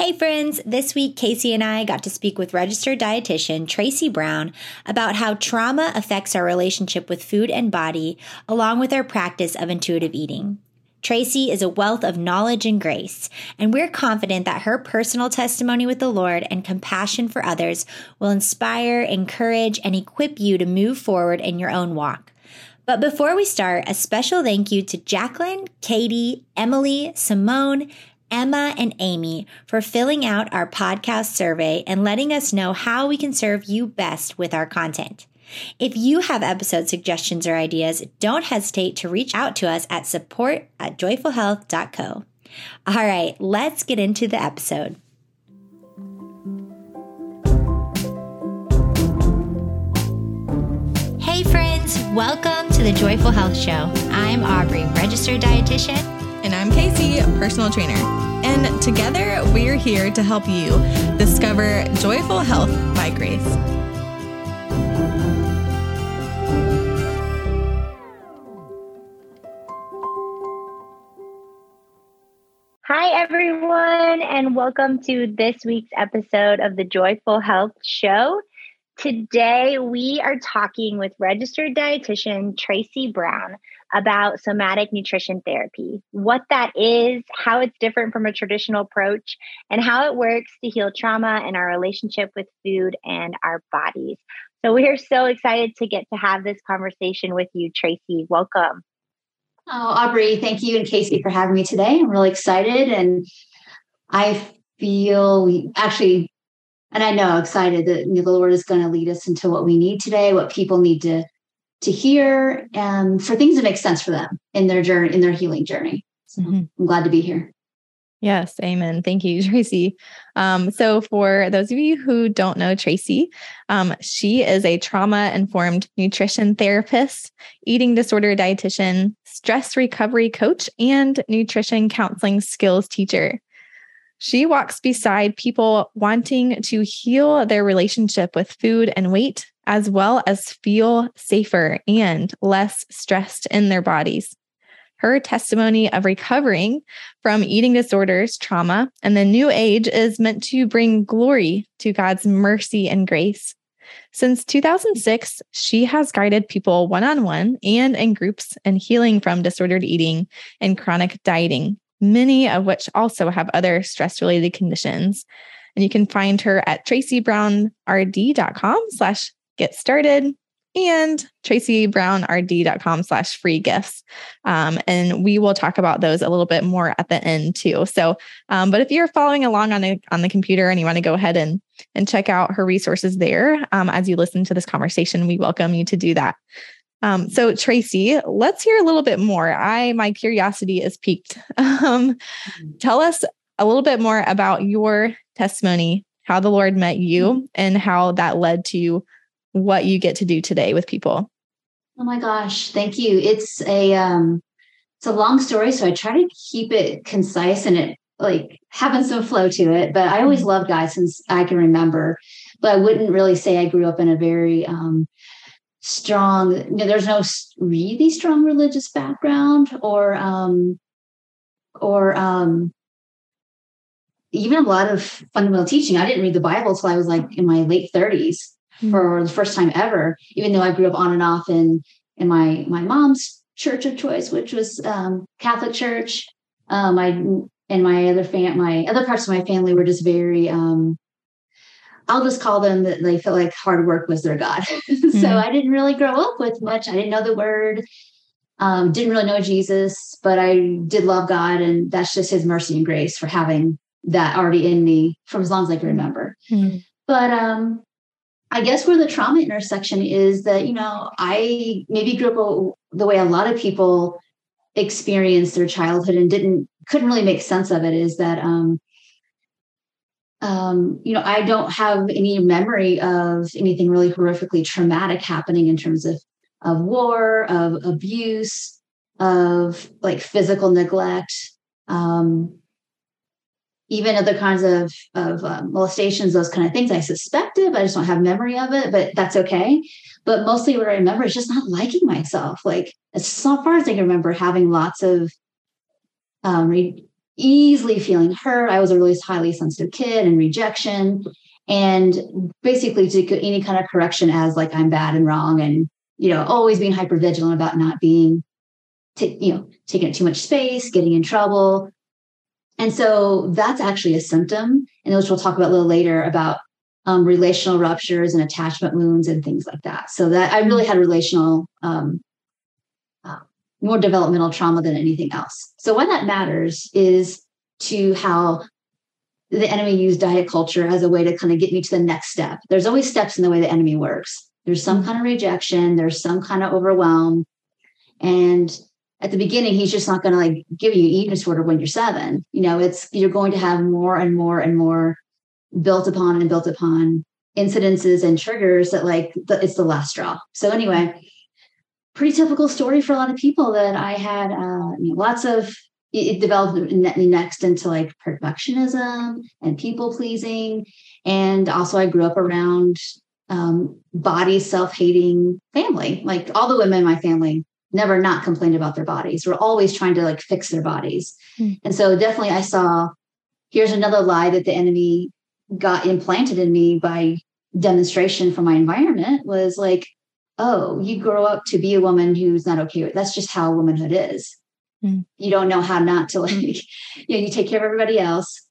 Hey friends, this week Kasey and I got to speak with registered dietitian Tracy Brown about how trauma affects our relationship with food and body, along with our practice of intuitive eating. Tracy is a wealth of knowledge and grace, and we're confident that her personal testimony with the Lord and compassion for others will inspire, encourage, and equip you to move forward in your own walk. But before we start, a special thank you to Jacqueline, Katie, Emily, Simone, Emma, and Amy for filling out our podcast survey and letting us know how we can serve you best with our content. If you have episode suggestions or ideas, don't hesitate to reach out to us at support at joyfulhealth.co. All right, let's get into the episode. Hey, friends, welcome to the Joyful Health Show. I'm Aubrey, registered dietitian. And I'm Kasey, personal trainer. And together we're here to help you discover joyful health by grace. Hi, everyone, and welcome to this week's episode of the Joyful Health Show. Today, we are talking with registered dietitian Tracy Brown about somatic nutrition therapy, what that is, how it's different from a traditional approach, and how it works to heal trauma and our relationship with food and our bodies. So, we are so excited to get to have this conversation with you, Tracy. Welcome. Oh, Aubrey, thank you and Kasey for having me today. I'm really excited and I feel we actually, and I know excited that the Lord is going to lead us into what we need today, what people need to to hear, and for things that make sense for them in their journey, in their healing journey. So mm-hmm. I'm glad to be here. Yes, amen. Thank you, Tracy. Um, so, for those of you who don't know Tracy, um, she is a trauma informed nutrition therapist, eating disorder dietitian, stress recovery coach, and nutrition counseling skills teacher. She walks beside people wanting to heal their relationship with food and weight, as well as feel safer and less stressed in their bodies. Her testimony of recovering from eating disorders, trauma, and the new age is meant to bring glory to God's mercy and grace. Since 2006, she has guided people one on one and in groups in healing from disordered eating and chronic dieting, many of which also have other stress related conditions. And you can find her at tracybrownrd.com slash get started and tracybrownrd.com slash free gifts. Um, and we will talk about those a little bit more at the end too. So, um, but if you're following along on, a, on the computer and you want to go ahead and, and check out her resources there um, as you listen to this conversation, we welcome you to do that. Um, so Tracy, let's hear a little bit more. I, my curiosity is piqued. Um, mm-hmm. tell us a little bit more about your testimony, how the Lord met you mm-hmm. and how that led to what you get to do today with people. Oh my gosh, thank you. It's a um it's a long story, so I try to keep it concise and it like having some flow to it. But I always mm-hmm. loved guys since I can remember. But I wouldn't really say I grew up in a very um strong, you know, there's no really strong religious background or um or um even a lot of fundamental teaching. I didn't read the Bible till I was like in my late 30s mm-hmm. for the first time ever, even though I grew up on and off in in my my mom's church of choice, which was um, Catholic church. Um, I and my other fam my other parts of my family were just very um, I'll just call them that they felt like hard work was their God. Mm-hmm. so I didn't really grow up with much. I didn't know the word, um, didn't really know Jesus, but I did love God. And that's just his mercy and grace for having that already in me from as long as I can remember. Mm-hmm. But um, I guess where the trauma intersection is that, you know, I maybe grew up the way a lot of people experienced their childhood and didn't, couldn't really make sense of it is that, um, um, you know, I don't have any memory of anything really horrifically traumatic happening in terms of, of war, of abuse, of like physical neglect. Um, even other kinds of, of um, molestations, those kind of things. I suspected, but I just don't have memory of it, but that's okay. But mostly what I remember is just not liking myself. Like as far as I can remember, having lots of, um, re- easily feeling hurt. I was a really highly sensitive kid and rejection. And basically to any kind of correction as like I'm bad and wrong and you know, always being hyper vigilant about not being t- you know, taking up too much space, getting in trouble. And so that's actually a symptom, and which we'll talk about a little later about um, relational ruptures and attachment wounds and things like that. So that I really had relational, um, uh, more developmental trauma than anything else. So why that matters is to how the enemy used diet culture as a way to kind of get me to the next step. There's always steps in the way the enemy works. There's some mm-hmm. kind of rejection. There's some kind of overwhelm, and at the beginning, he's just not going to like give you eating disorder when you're seven. You know, it's you're going to have more and more and more built upon and built upon incidences and triggers that like the, it's the last straw. So anyway, pretty typical story for a lot of people that I had uh, you know, lots of it developed next into like perfectionism and people pleasing. And also, I grew up around um, body self hating family. Like all the women in my family never not complained about their bodies. We're always trying to like fix their bodies. Mm. And so, definitely, I saw here's another lie that the enemy got implanted in me by demonstration from my environment was like, oh, you grow up to be a woman who's not okay with that's just how womanhood is. Mm. You don't know how not to like, you know, you take care of everybody else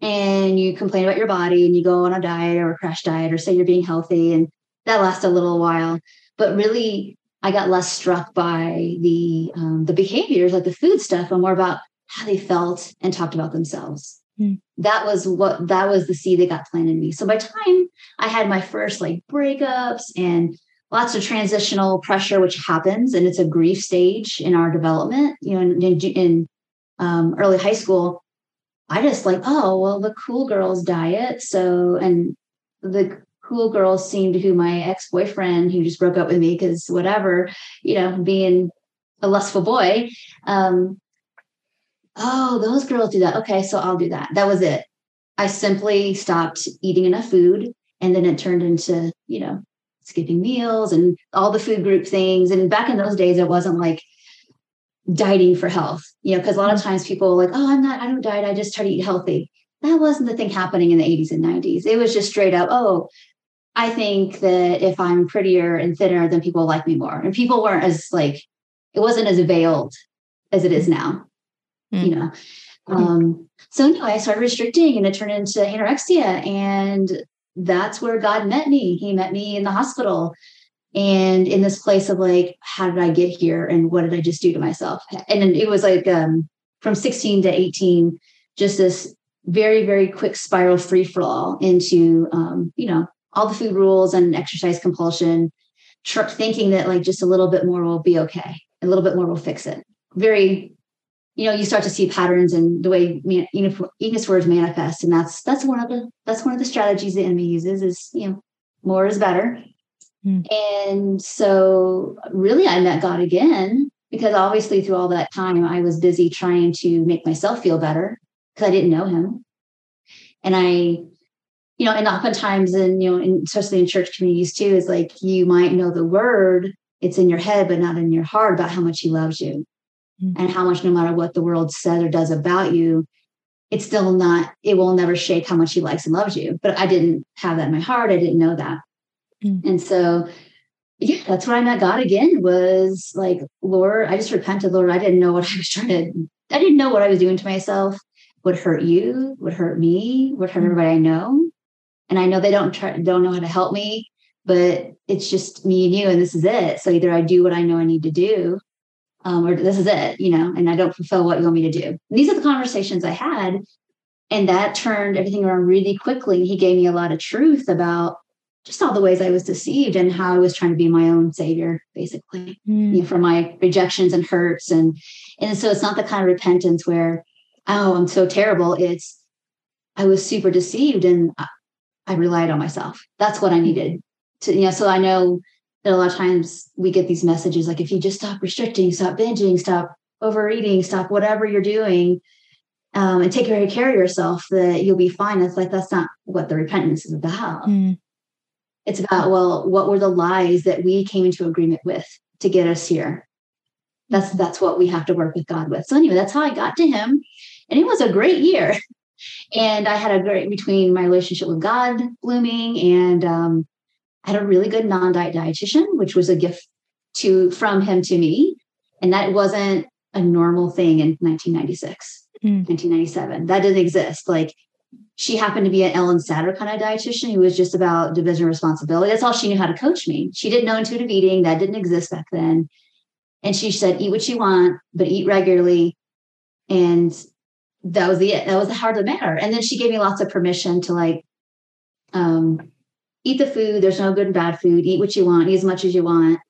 and you complain about your body and you go on a diet or a crash diet or say you're being healthy and that lasts a little while. But really, I got less struck by the um, the behaviors, like the food stuff, and more about how they felt and talked about themselves. Mm. That was what that was the seed that got planted in me. So by time I had my first like breakups and lots of transitional pressure, which happens, and it's a grief stage in our development. You know, in, in, in um, early high school, I just like, oh well, the cool girls diet. So and the cool girls seemed to who my ex boyfriend who just broke up with me because whatever, you know, being a lustful boy, um, oh, those girls do that. Okay, so I'll do that. That was it. I simply stopped eating enough food. And then it turned into, you know, skipping meals and all the food group things. And back in those days, it wasn't like dieting for health, you know, because a lot of mm-hmm. times people like, oh, I'm not, I don't diet. I just try to eat healthy. That wasn't the thing happening in the 80s and 90s. It was just straight up, oh, I think that if I'm prettier and thinner, then people like me more. And people weren't as like, it wasn't as veiled as it is now mm-hmm. you know. Um, so anyway, I started restricting and it turned into anorexia. And that's where God met me. He met me in the hospital and in this place of like, how did I get here? And what did I just do to myself? And it was like um, from 16 to 18, just this very, very quick spiral free fall into, um, you know, all the food rules and exercise compulsion, tr- thinking that like just a little bit more will be okay. A little bit more will fix it. Very you know you start to see patterns in the way you know, eating disorders manifest and that's that's one of the that's one of the strategies the enemy uses is you know more is better mm. and so really i met god again because obviously through all that time i was busy trying to make myself feel better because i didn't know him and i you know and oftentimes in you know in, especially in church communities too is like you might know the word it's in your head but not in your heart about how much he loves you mm-hmm. and how much no matter what the world says or does about you it's still not it will never shake how much he likes and loves you but i didn't have that in my heart i didn't know that mm-hmm. and so yeah that's where i met god again was like lord i just repented lord i didn't know what i was trying to i didn't know what i was doing to myself would hurt you would hurt me would hurt mm-hmm. everybody i know and i know they don't try don't know how to help me but it's just me and you and this is it so either i do what i know i need to do um, or this is it, you know, and I don't fulfill what you want me to do. And these are the conversations I had. And that turned everything around really quickly. He gave me a lot of truth about just all the ways I was deceived and how I was trying to be my own savior, basically, mm. you know, for my rejections and hurts. And and so it's not the kind of repentance where, oh, I'm so terrible. It's I was super deceived and I, relied on myself. That's what I needed to, you know. So I know that a lot of times we get these messages like if you just stop restricting, stop binging, stop overeating, stop whatever you're doing, um, and take very care of yourself, that you'll be fine. It's like that's not what the repentance is about. Mm. It's about well, what were the lies that we came into agreement with to get us here? That's that's what we have to work with God with. So anyway, that's how I got to Him, And it was a great year. And I had a great between my relationship with God blooming and um, I had a really good non-diet dietitian, which was a gift to from him to me. And that wasn't a normal thing in 1996, mm. 1997. That didn't exist. Like she happened to be an Ellyn Satter kind of dietitian who was just about division of responsibility. That's all she knew how to coach me. She didn't know intuitive eating. That didn't exist back then. And she said, eat what you want, but eat regularly. And that was the that was the heart of the matter. And then she gave me lots of permission to like um eat the food. There's no good and bad food. Eat what you want, eat as much as you want,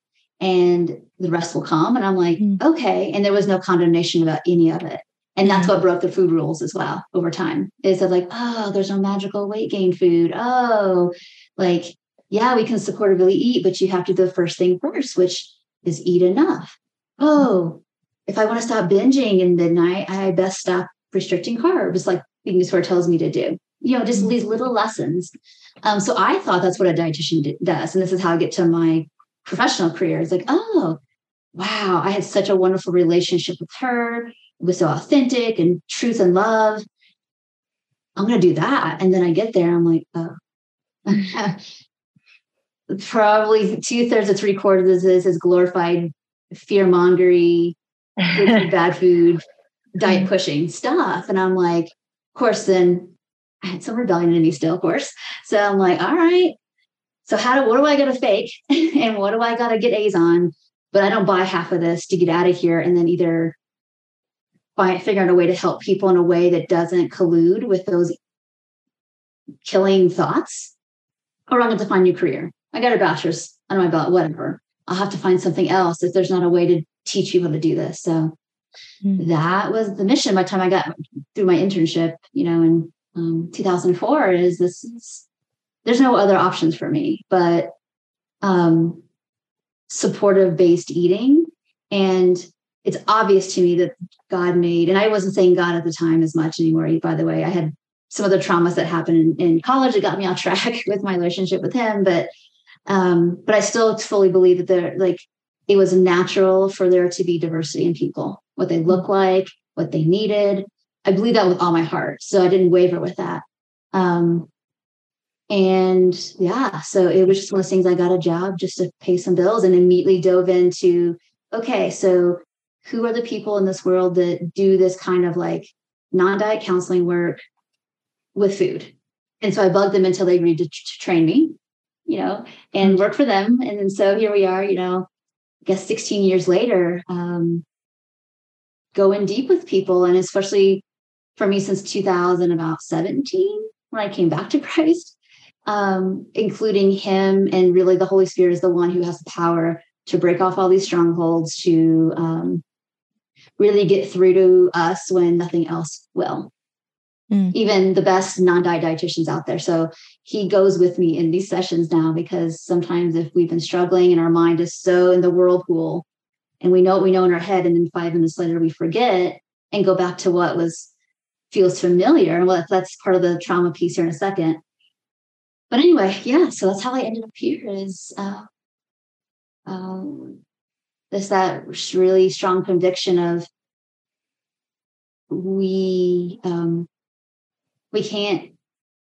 and the rest will come. And I'm like, mm. okay. And there was no condemnation about any of it. And that's mm. what broke the food rules as well over time. Is that like, oh, there's no magical weight gain food. Oh, like, yeah, we can supportively eat, but you have to do the first thing first, which is eat enough. Oh, if I want to stop binging in the night, I best stop restricting carbs, like Eating Disorder tells me to do. You know, just mm. these little lessons. Um, so I thought that's what a dietitian does. And this is how I get to my professional career. It's like, oh, wow, I had such a wonderful relationship with her. It was so authentic and truth and love. I'm going to do that. And then I get there, I'm like, oh. Probably two thirds or three quarters of this is glorified fear mongery, bad food, diet mm-hmm. pushing stuff. And I'm like, of course, then I had some rebellion in me still, of course. So I'm like, all right. So how do what do I gotta fake? and what do I gotta get A's on? But I don't buy half of this to get out of here and then either by figure out a way to help people in a way that doesn't collude with those killing thoughts, or I'm going to find a new career. I got a bachelor's under my belt, whatever. I'll have to find something else if there's not a way to teach people to do this. So mm-hmm. that was the mission by the time I got through my internship, you know, in um, 2004 is this is, there's no other options for me but um, supportive based eating. And it's obvious to me that god made and i wasn't saying god at the time as much anymore by the way. I had some of the traumas that happened in, in college that got me off track with my relationship with him but um, but i still fully believe that there like it was natural for there to be diversity in people what they look like what they needed I believe that with all my heart. So I didn't waver with that. Um, and yeah, so it was just one of those things. I got a job just to pay some bills and immediately dove into okay, so who are the people in this world that do this kind of like non diet counseling work with food? And so I bugged them until they agreed to, to train me, you know, and work for them. And then so here we are, you know, I guess 16 years later, um, going deep with people and especially for me since 2000, about 17 when I came back to Christ, um, including Him and really the Holy Spirit is the one who has the power to break off all these strongholds, to um, really get through to us when nothing else will. Mm. Even the best non-diet dietitians out there. So he goes with me in these sessions now because sometimes if we've been struggling and our mind is so in the whirlpool and we know what we know in our head, and then five minutes later we forget and go back to what was feels familiar. And well, that's part of the trauma piece here in a second. But anyway, yeah, so that's how I ended up here is uh, um, that really strong conviction of we um, we can't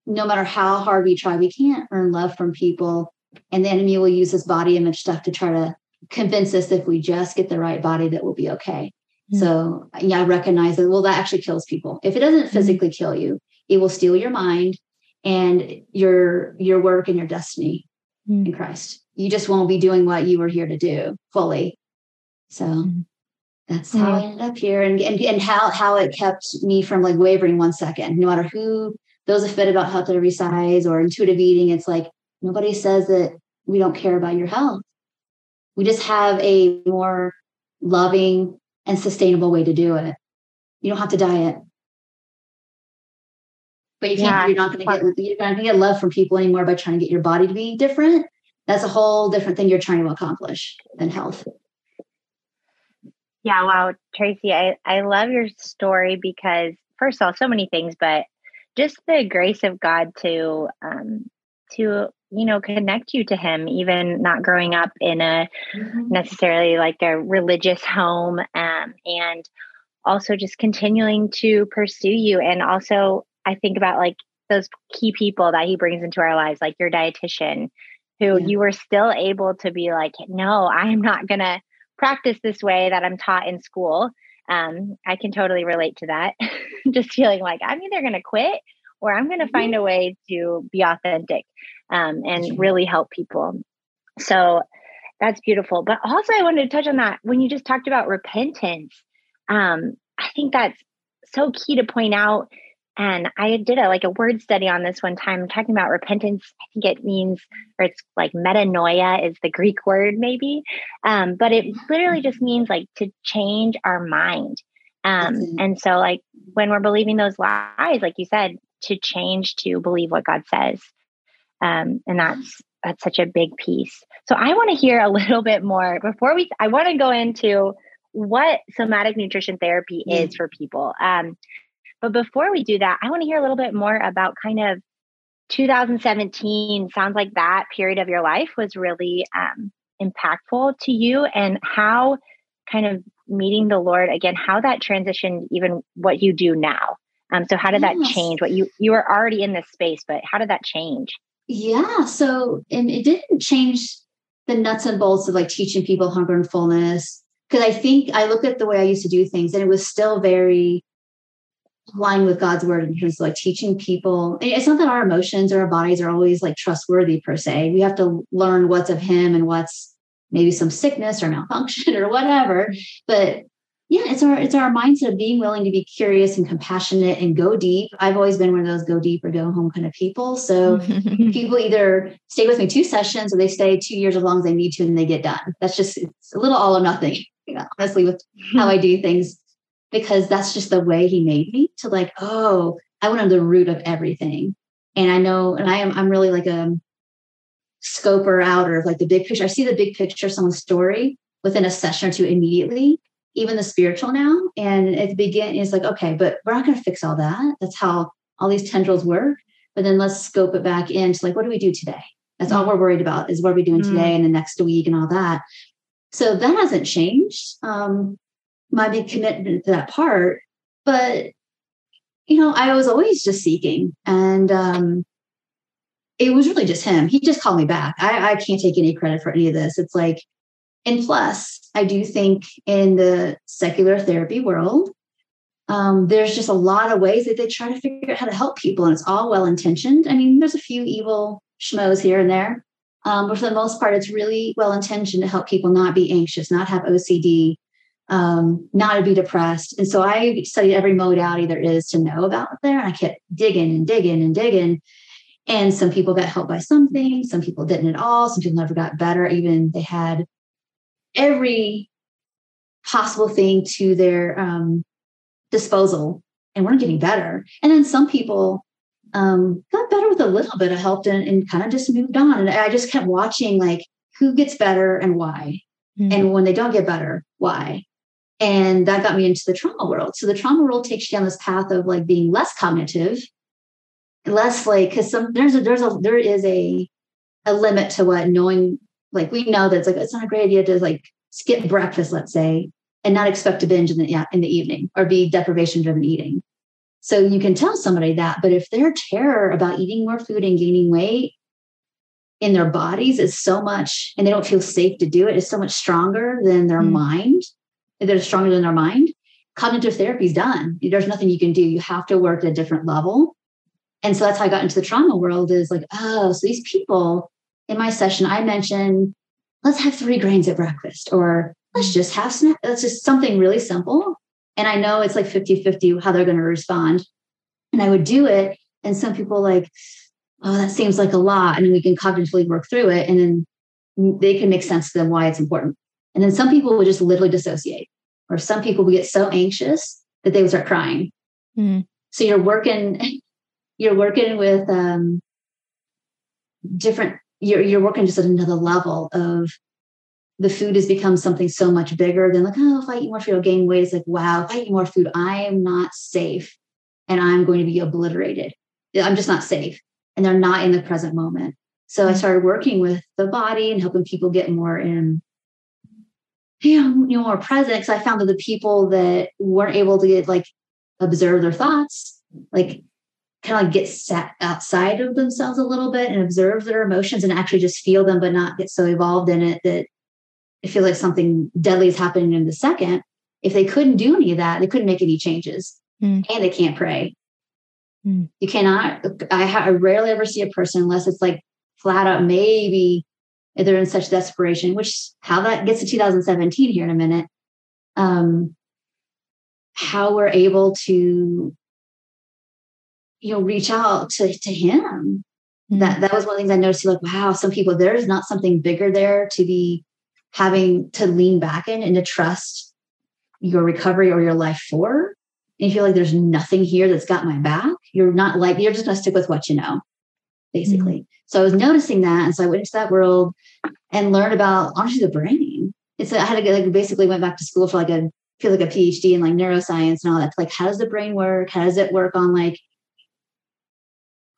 no matter how hard we try we can't earn love from people and the enemy will use this body image stuff to try to convince us if we just get the right body that we'll be okay so yeah, I recognize that, well, that actually kills people. If it doesn't mm-hmm. physically kill you, it will steal your mind and your your work and your destiny mm-hmm. in Christ. You just won't be doing what you were here to do fully. So mm-hmm. that's how I ended up here and, and and how how it kept me from like wavering one second. No matter who those are fit about health every size or intuitive eating, it's like nobody says that we don't care about your health. We just have a more loving and sustainable way to do it. You don't have to diet. But you can't, yeah. you're not going to get, you're not going to get love from people anymore by trying to get your body to be different. That's a whole different thing you're trying to accomplish than health. Yeah, wow, Tracy, I, I love your story because first of all, so many things, but just the grace of God to um, to you know connect you to him even not growing up in a mm-hmm. necessarily like a religious home um, and also just continuing to pursue you. And also, I think about like those key people that he brings into our lives, like your dietitian, who yeah. you were still able to be like, no, I'm not going to practice this way that I'm taught in school. Um, I can totally relate to that. just feeling like I'm either going to quit or I'm going to mm-hmm. find a way to be authentic um, and really help people. So that's beautiful. But also, I wanted to touch on that when you just talked about repentance. Um, I think that's so key to point out. And I did a like a word study on this one time, talking about repentance. I think it means, or it's like metanoia is the Greek word, maybe, um, but it literally just means like to change our mind. Um, and so, like when we're believing those lies, like you said, to change to believe what God says, um, and that's that's such a big piece. So I want to hear a little bit more before we. I want to go into what somatic nutrition therapy mm. is for people. Um, but before we do that, I want to hear a little bit more about kind of 2017. Sounds like that period of your life was really um, impactful to you, and how kind of meeting the Lord again, how that transitioned even what you do now. Um, so how did yes. that change? What you you were already in this space, but how did that change? Yeah. So, and it didn't change the nuts and bolts of like teaching people hunger and fullness. Cause I think I looked at the way I used to do things and it was still very aligned with God's word in terms of like teaching people. It's not that our emotions or our bodies are always like trustworthy per se. We have to learn what's of Him and what's maybe some sickness or malfunction or whatever. But yeah it's our it's our mindset of being willing to be curious and compassionate and go deep. I've always been one of those go deep or go home kind of people. So people either stay with me two sessions or they stay two years as long as they need to and they get done. That's just it's a little all or nothing honestly with how i do things because that's just the way he made me to like oh i went on the root of everything. And i know and i am i'm really like a scoper outer of like the big picture. I see the big picture of someone's story within a session or two immediately even the spiritual now. And at the beginning, it's like, okay, but we're not going to fix all that. That's how all these tendrils work. But then let's scope it back into like, what do we do today? That's all mm. we're worried about is what are we doing mm-hmm. today and the next week and all that. So that hasn't changed. Um, my big commitment to that part. But, you know, I was always just seeking. And um, it was really just him. He just called me back. I, I can't take any credit for any of this. It's like, and plus, I do think in the secular therapy world, um, there's just a lot of ways that they try to figure out how to help people, and it's all well intentioned. I mean, there's a few evil schmoes here and there, um, but for the most part, it's really well intentioned to help people not be anxious, not have OCD, um, not to be depressed. And so I studied every modality there is to know about there, and I kept digging and digging and digging. And some people got helped by something, some people didn't at all, some people never got better. Even they had every possible thing to their um, disposal and weren't getting better. And then some people um, got better with a little bit of help and, and kind of just moved on. And I just kept watching like who gets better and why. Mm-hmm. And when they don't get better, why? And that got me into the trauma world. So the trauma world takes you down this path of like being less cognitive, less like because some there's a there's a there is a a limit to what knowing like we know that it's like it's not a great idea to like skip breakfast, let's say, and not expect to binge in the in the evening or be deprivation driven eating. So you can tell somebody that, but if their terror about eating more food and gaining weight in their bodies is so much, and they don't feel safe to do it, is so much stronger than their mm. mind. They're stronger than their mind. Cognitive therapy is done. There's nothing you can do. You have to work at a different level. And so that's how I got into the trauma world is like, oh, so these people in my session, I mentioned, let's have three grains at breakfast, or let's just have snack. That's just something really simple. And I know it's like 50 50 how they're going to respond. And I would do it. And some people like, oh, that seems like a lot. And we can cognitively work through it. And then they can make sense to them why it's important. And then some people would just literally dissociate, or some people would get so anxious that they would start crying. Mm. So you're working, you're working with um, different you're you're working just at another level of the food has become something so much bigger than like, oh, if I eat more food, I'll gain weight. It's like, wow, if I eat more food, I am not safe and I'm going to be obliterated. I'm just not safe. And they're not in the present moment. So I mm. started working with the body and helping people get more in you know, you know more present because I found that the people that weren't able to get like observe their thoughts, like kind of like get set outside of themselves a little bit and observe their emotions and actually just feel them, but not get so involved in it that it feels like something deadly is happening in the second. If they couldn't do any of that, they couldn't make any changes mm. and they can't pray. Mm. You cannot, I, I rarely ever see a person unless it's like flat out, maybe if they're in such desperation, which how that gets to 2017 here in a minute. Um, how we're able to you know reach out to, to him. Mm-hmm. that that was one of the things i noticed like wow some people there's not something bigger there to be having to lean back in and to trust your recovery or your life for. And you feel like there's nothing here that's got my back. You're not like you're just going to stick with what you know basically. Mm-hmm. so i was noticing that and so i went into that world and learned about honestly the brain. It's i had to get like basically went back to school for like a feel like a phd in like neuroscience and all that. Like how does the brain work? How does it work on like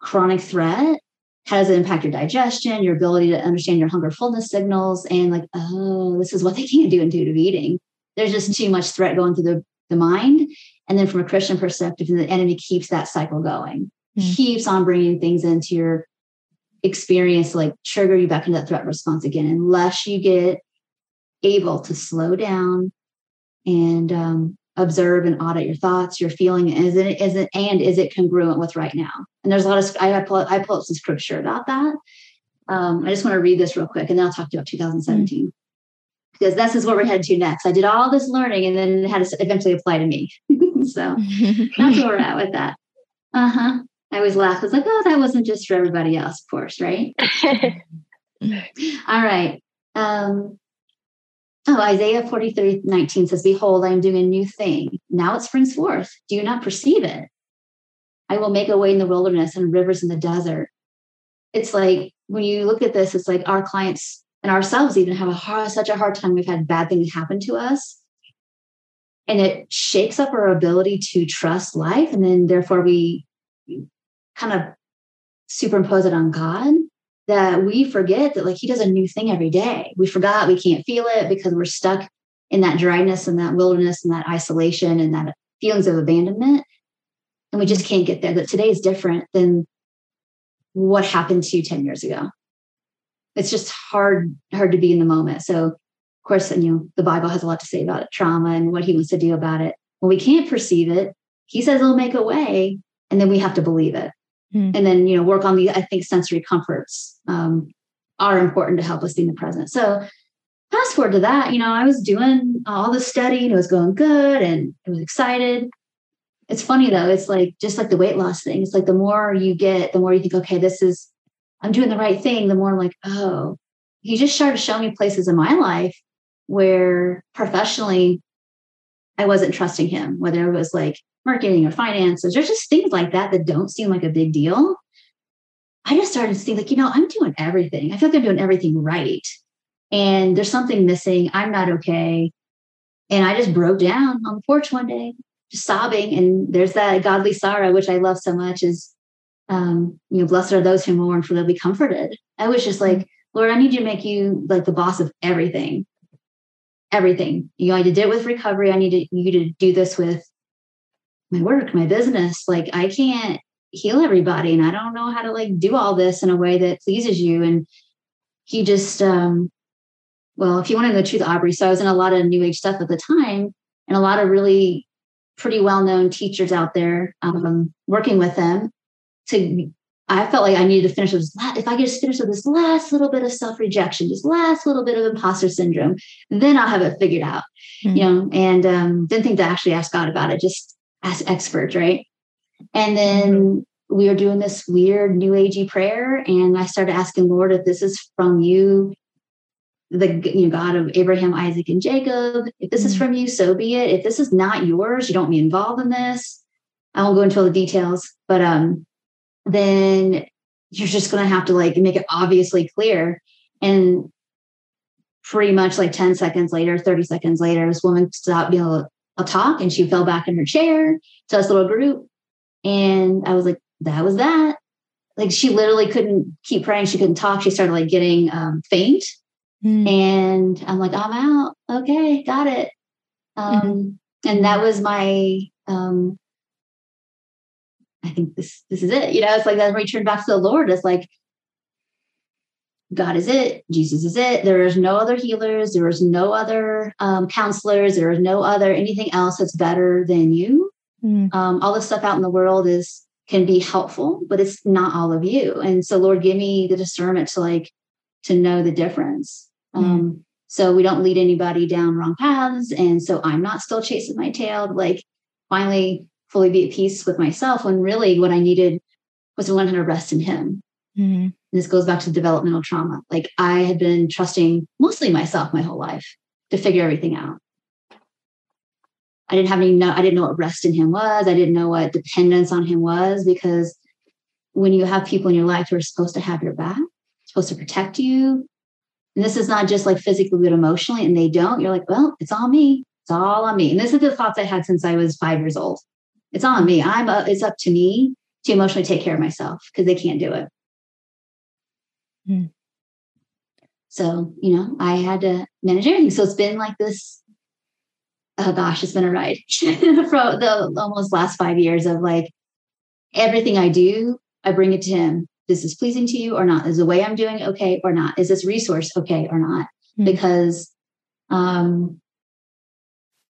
chronic threat how does it impact your digestion your ability to understand your hunger fullness signals and like oh this is what they can't do intuitive eating. There's just too much threat going through the, the mind. And then from a christian perspective the enemy keeps that cycle going. Mm-hmm. keeps on bringing things into your experience like trigger you back into that threat response again unless you get able to slow down and um, observe and audit your thoughts, your feeling. Is it, is it, and is it congruent with right now? And there's a lot of, I, pull, I pull up some scripture about that. Um, I just want to read this real quick and then I'll talk to you about 2017. Mm-hmm. Because this is where we're headed to next. I did all this learning and then it had to eventually apply to me. so that's where we're at with that. Uh huh. I always laugh. I was like, oh, that wasn't just for everybody else, of course, right? all right. Um, Oh, Isaiah 43 19 says, Behold, I am doing a new thing. Now it springs forth. Do you not perceive it? I will make a way in the wilderness and rivers in the desert. It's like when you look at this, it's like our clients and ourselves even have a hard, such a hard time. We've had bad things happen to us. And it shakes up our ability to trust life. And then therefore we kind of superimpose it on God that we forget that like he does a new thing every day. We forgot we can't feel it because we're stuck in that dryness and that wilderness and that isolation and that feelings of abandonment. And we just can't get there. That today is different than what happened to you 10 years ago. It's just hard, hard to be in the moment. So of course, you know, the Bible has a lot to say about it, trauma and what he wants to do about it. When we can't perceive it, he says he'll make a way, and then we have to believe it. Mm. And then, you know, work on the, I think sensory comforts um, are important to help us be in the present. So fast forward to that, you know, I was doing all the studying, it was going good and I was excited. It's funny though, it's like just like the weight loss thing. It's like the more you get, the more you think, okay, this is, I'm doing the right thing, the more I'm like, oh, he just started showing me places in my life where professionally I wasn't trusting him, whether it was like marketing or finances. There's just things like that that don't seem like a big deal. I just started to think like, you know, I'm doing everything. I feel like I'm doing everything right. And there's something missing. I'm not okay. And I just broke down on the porch one day, just sobbing. And there's that godly sorrow, which I love so much, is um, you know, blessed are those who mourn, for they'll be comforted. I was just like, Lord, I need you to make you like the boss of everything. Everything. You know, I did it with recovery. I need you to do this with my work, my business. Like I can't heal everybody and I don't know how to like do all this in a way that pleases you. And he just um well, if you want to know the truth, Aubrey, so I was in a lot of new age stuff at the time and a lot of really pretty well-known teachers out there um, working with them to I felt like I needed to finish with this last, if I could just finish with this last little bit of self-rejection, this last little bit of imposter syndrome, then I'll have it figured out. Mm-hmm. You know, and um, didn't think to actually ask God about it, just as experts, right? And then mm-hmm. we were doing this weird new agey prayer, and I started asking Lord if this is from you, the you know, God of Abraham, Isaac, and Jacob. If this is mm-hmm. from you, so be it. If this is not yours, you don't be involved in this. I won't go into all the details, but um, then you're just going to have to like make it obviously clear. And pretty much like 10 seconds later, 30 seconds later, this woman stopped being able a talk and she fell back in her chair to this little group. And I was like, that was that. Like she literally couldn't keep praying. She couldn't talk. She started like getting um, faint. Mm. And I'm like, I'm out. Okay, got it. Um, mm-hmm. And that was my, um, I think this this is it. You know, it's like that return back to the Lord. It's like God is it. Jesus is it. There is no other healers. There is no other um, counselors. There is no other anything else that's better than you. Mm. Um, all the stuff out in the world is can be helpful, but it's not all of you. And so, Lord, give me the discernment to like to know the difference. Mm. Um, so we don't lead anybody down wrong paths. And so I'm not still chasing my tail. Like finally, fully be at peace with myself. When really, what I needed was to learn how to rest in Him. Mm-hmm. This goes back to developmental trauma. Like I had been trusting mostly myself my whole life to figure everything out. I didn't have any know I didn't know what rest in him was. I didn't know what dependence on him was because when you have people in your life who are supposed to have your back, supposed to protect you, and this is not just like physically but emotionally, and they don't, you're like, well, it's all me. It's all on me. And this is the thoughts I had since I was five years old. It's on me. I'm a, it's up to me to emotionally take care of myself because they can't do it. Mm. So, you know, I had to manage everything. So it's been like this. Oh gosh, it's been a ride for the almost last five years of like everything I do, I bring it to him. This is pleasing to you or not? Is the way I'm doing okay or not? Is this resource okay or not? Mm. Because um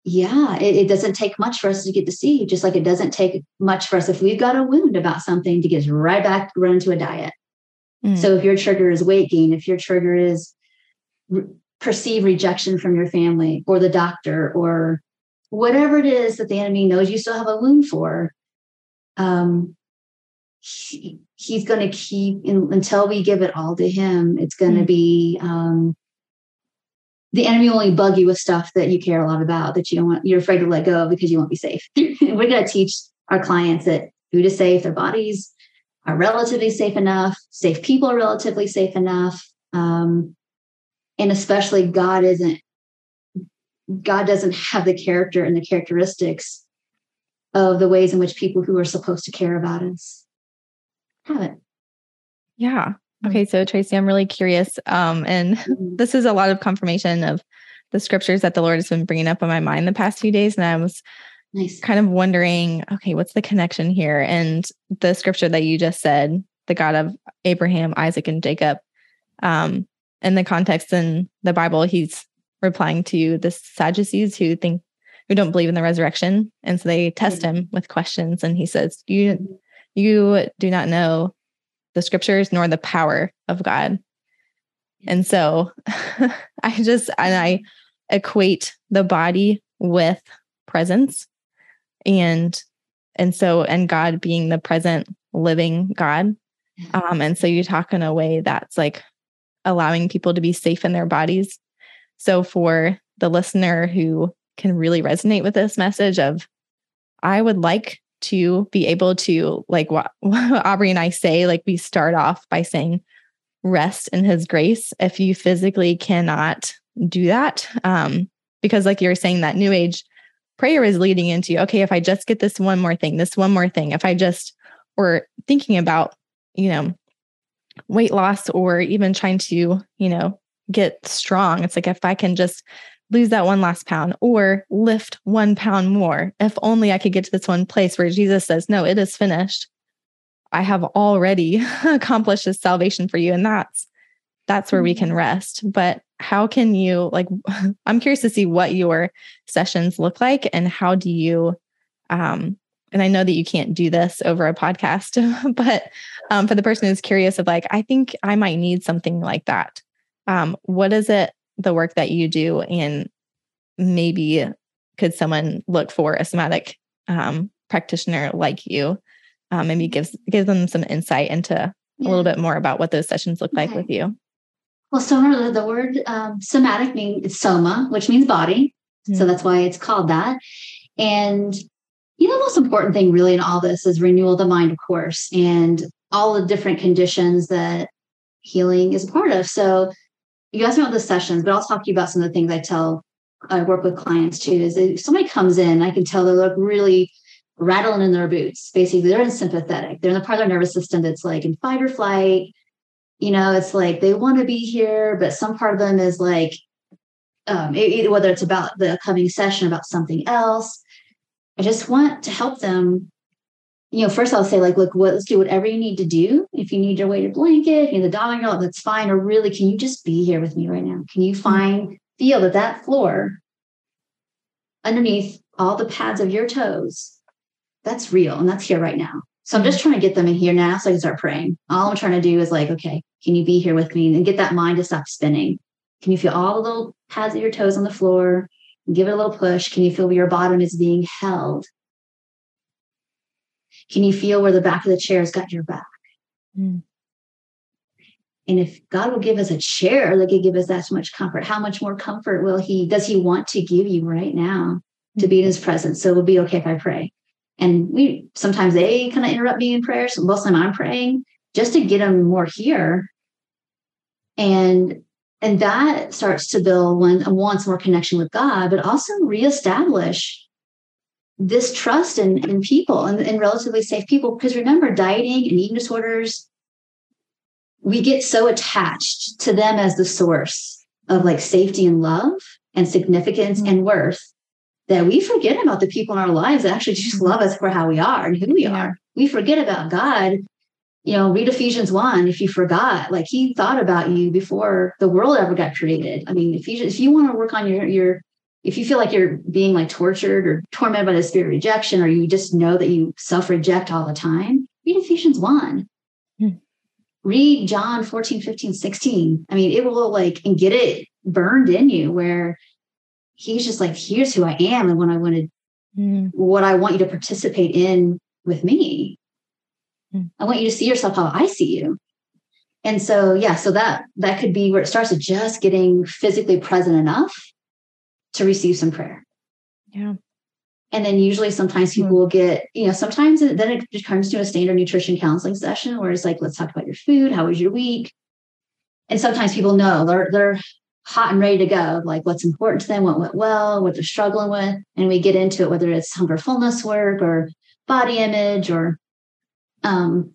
yeah, it, it, doesn't take much for us to get deceived, just like it doesn't take much for us if we've got a wound about something to get us right back run into a diet. Mm. So if your trigger is weight gain, if your trigger is re- perceived rejection from your family or the doctor or whatever it is that the enemy knows you still have a wound for, um, he, he's going to keep in, until we give it all to him. It's going to mm. be um, the enemy will only bug you with stuff that you care a lot about that you don't want. You're afraid to let go because you won't be safe. We're going to teach our clients that food is safe, their bodies are relatively safe enough, safe people are relatively safe enough. Um, and especially God isn't, God doesn't have the character and the characteristics of the ways in which people who are supposed to care about us have it. Yeah. Okay. So Tracy, I'm really curious. Um, and mm-hmm. this is a lot of confirmation of the scriptures that the Lord has been bringing up in my mind the past few days. And I was Nice. Kind of wondering, okay, what's the connection here? And the scripture that you just said, the God of Abraham, Isaac, and Jacob, um, in the context in the Bible, he's replying to the Sadducees who think who don't believe in the resurrection. And so they test mm-hmm. him with questions. And he says, You mm-hmm. you do not know the scriptures nor the power of God. And so I just and I equate the body with presence and and so and god being the present living god. Um and so you talk in a way that's like allowing people to be safe in their bodies. So for the listener who can really resonate with this message of i would like to be able to like what, what aubrey and i say like we start off by saying rest in his grace. If you physically cannot do that um because like you're saying that new age prayer is leading into okay if i just get this one more thing this one more thing if i just or thinking about you know weight loss or even trying to you know get strong it's like if i can just lose that one last pound or lift one pound more. If only i could get to this one place where jesus says no it is finished. I have already accomplished this salvation for you. And that's that's where we can mm-hmm. rest. But how can you like i'm curious to see what your sessions look like and how do you um and i know that you can't do this over a podcast but um, for the person who's curious of like i think i might need something like that. Um what is it the work that you do and maybe could someone look for a somatic um, practitioner like you um, maybe gives give them some insight into yeah. a little bit more about what those sessions look okay. like with you well, soma, the word um, somatic means it's soma, which means body. Mm-hmm. So hmm. that's why it's called that. And you know, the most important thing really in all this is renewal of the mind, of course, and all the different conditions that healing is a part of. So you asked me about the sessions, but I'll talk to you about some of the things I tell I work with clients too. Is if somebody comes in, I can tell they look really rattling in their boots. Basically, they're in sympathetic. They're in the part of their nervous system that's like in fight or flight You know, it's like they want to be here, but some part of them is like, um, it, whether it's about the coming session, about something else. I just want to help them. You know, first I'll say, like, look, what, let's do whatever you need to do. If you need your weighted blanket, you need the dog, that's fine. Or really, can you just be here with me right now? Can you mm-hmm. find, feel that that floor underneath all the pads of your toes, that's real and that's here right now. So I'm just trying to get them in here now so I can start praying. All I'm trying to do is like, okay, can you be here with me and get that mind to stop spinning? Can you feel all the little pads of your toes on the floor? Give it a little push. Can you feel where your bottom is being held? Can you feel where the back of the chair has got your back? Mm. And if God will give us a chair that could give us that much comfort, how much more comfort will He, does He want to give you right now to be in His presence? So it will be okay if I pray. And we sometimes they kind of interrupt me in prayer. So most of the time I'm praying just to get them more here. And and that starts to build one wants more connection with God, but also reestablish this trust in, in people and, in relatively safe people. Because remember, dieting and eating disorders, we get so attached to them as the source of like safety and love and significance mm-hmm. and worth that we forget about the people in our lives that actually just love us for how we are and who we yeah. are. We forget about God. You know, read Ephesians 1 if you forgot, like he thought about you before the world ever got created. I mean, Ephesians, if you want to work on your your if you feel like you're being like tortured or tormented by the spirit of rejection, or you just know that you self-reject all the time, read Ephesians 1. Hmm. Read John 14, 15, 16. I mean, it will like and get it burned in you where he's just like, here's who I am and what I wanted, mm. what I want you to participate in with me. Mm. I want you to see yourself how I see you. And so, yeah, so that that could be where it starts with just getting physically present enough to receive some prayer. Yeah. And then usually sometimes hmm. people mm. will get, you know, sometimes then it just comes to a standard nutrition counseling session where it's like, let's talk about your food. How was your week? And sometimes people know they're they're hot and ready to go, like what's important to them, what went well, what they're struggling with. And we get into it, whether it's hunger fullness work or body image or um,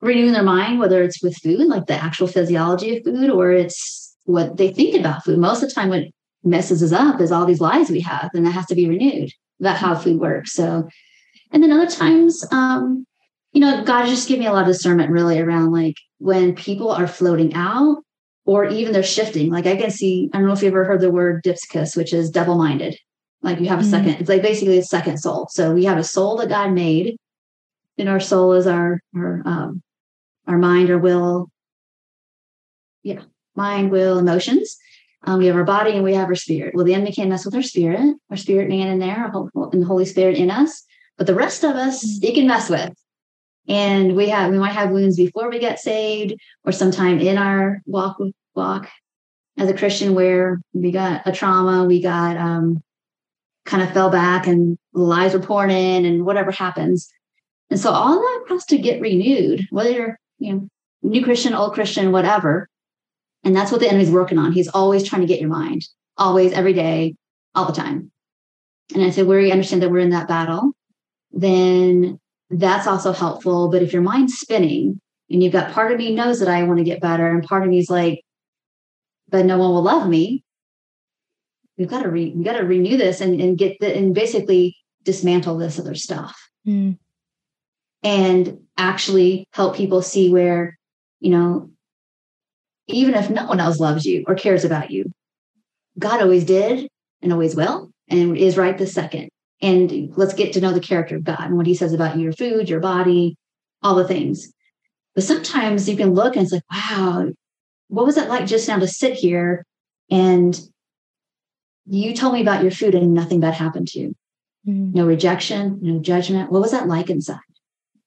renewing their mind, whether it's with food, like the actual physiology of food, or it's what they think about food. Most of the time, what messes us up is all these lies we have, and that has to be renewed about how food works. So, and then other times, um, you know, God just give me a lot of discernment really around like when people are floating out or even they're shifting. Like I can see, I don't know if you ever heard the word dipsychos, which is double minded. Like you have a mm-hmm. second, it's like basically a second soul. So we have a soul that God made, and our soul is our our um, our mind, our will. Yeah, mind, will, emotions. Um, we have our body and we have our spirit. Well, the enemy can mess with our spirit, our spirit man in there, and the Holy Spirit in us. But the rest of us, mm-hmm. he can mess with and we have we might have wounds before we get saved or sometime in our walk walk as a christian where we got a trauma we got um kind of fell back and lies were pouring in and whatever happens and so all that has to get renewed whether you're you know new christian old christian whatever and that's what the enemy's working on he's always trying to get your mind always every day all the time and i said we understand that we're in that battle then that's also helpful. But if your mind's spinning and you've got part of me knows that I want to get better, and part of me's like, but no one will love me. We've got to re, we've got to renew this and, and get the, and basically dismantle this other stuff. Mm. And actually help people see where, you know, even if no one else loves you or cares about you, God always did and always will and is right this second and let's get to know the character of God and what he says about your food, your body, all the things. But sometimes you can look and it's like, wow, what was it like just now to sit here and you told me about your food and nothing bad happened to you? Mm-hmm. No rejection, no judgment. What was that like inside?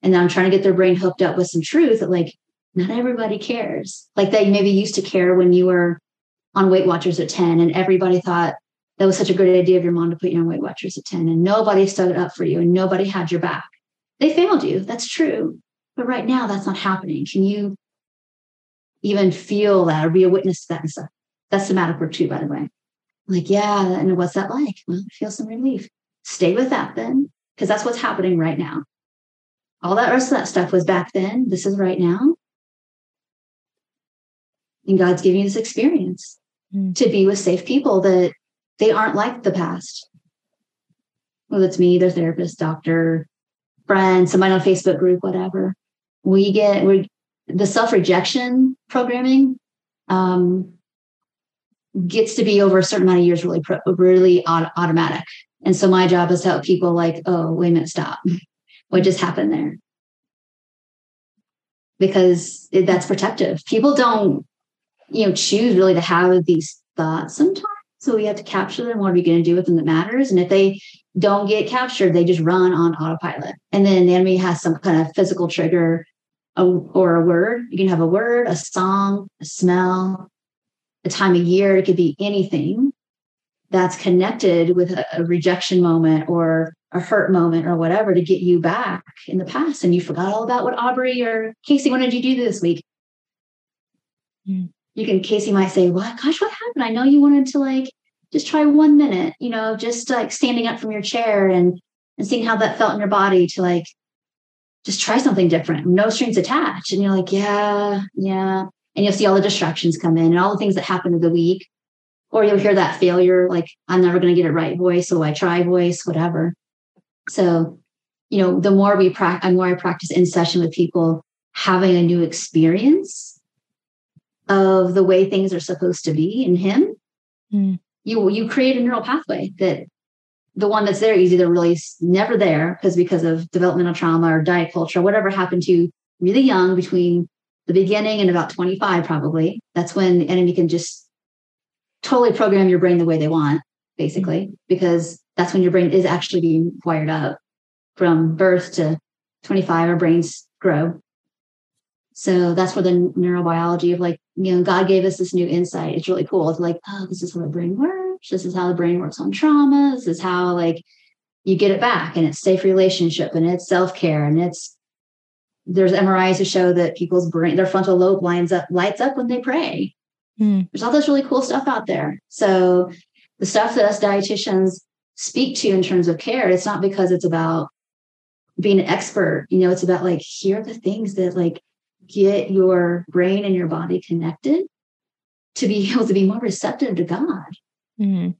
And now I'm trying to get their brain hooked up with some truth that, like, not everybody cares. Like they maybe used to care when you were on Weight Watchers at 10 and everybody thought that was such a great idea of your mom to put you on Weight Watchers at 10 and nobody stood up for you and nobody had your back. They failed you. That's true. But right now, that's not happening. Can you even feel that or be a witness to that and stuff? That's somatic work too, by the way. Like, yeah. And what's that like? Well, feel some relief. Stay with that then, because that's what's happening right now. All that rest of that stuff was back then. This is right now. And God's giving you this experience mm. to be with safe people that they aren't like the past. Well, it's me, their therapist, doctor, friend, somebody on Facebook group, whatever. We get we the self-rejection programming um, gets to be over a certain amount of years really really automatic. And so my job is to help people like, oh, wait a minute, stop. What just happened there? Because it, that's protective. People don't, you know, choose really to have these thoughts sometimes. So we have to capture them. What are we going to do with them that matters? And if they don't get captured, they just run on autopilot. And then the enemy has some kind of physical trigger or a word. You can have a word, a song, a smell, a time of year. It could be anything that's connected with a, rejection moment or a hurt moment or whatever to get you back in the past. And you forgot all about what Aubrey or Kasey, did you do this week? Mm. You can, Kasey might say, What, gosh, what happened? I know you wanted to like just try one minute, you know, just like standing up from your chair and and seeing how that felt in your body to like just try something different, no strings attached. And you're like, yeah, yeah. And you'll see all the distractions come in and all the things that happen in the week. Or you'll hear that failure, like, I'm never going to get it right voice. So I try voice, whatever. So, you know, the more we practice, the more I practice in session with people having a new experience of the way things are supposed to be in Him, mm. you you create a neural pathway that the one that's there is either really never there because because of developmental trauma or diet culture, whatever happened to you really young between the beginning and about 25 probably that's when the enemy can just totally program your brain the way they want basically because that's when your brain is actually being wired up from birth to 25 our brains grow so that's where the neurobiology of like you know god gave us this new insight it's really cool it's like oh this is how the brain works this is how the brain works on trauma this is how like you get it back and it's safe relationship and it's self-care and it's there's MRIs to show that people's brain, their frontal lobe lines up, lights up when they pray. Mm. There's all this really cool stuff out there. So the stuff that us dietitians speak to in terms of care, it's not because it's about being an expert. You know, it's about like here are the things that like get your brain and your body connected to be able to be more receptive to God. Mm.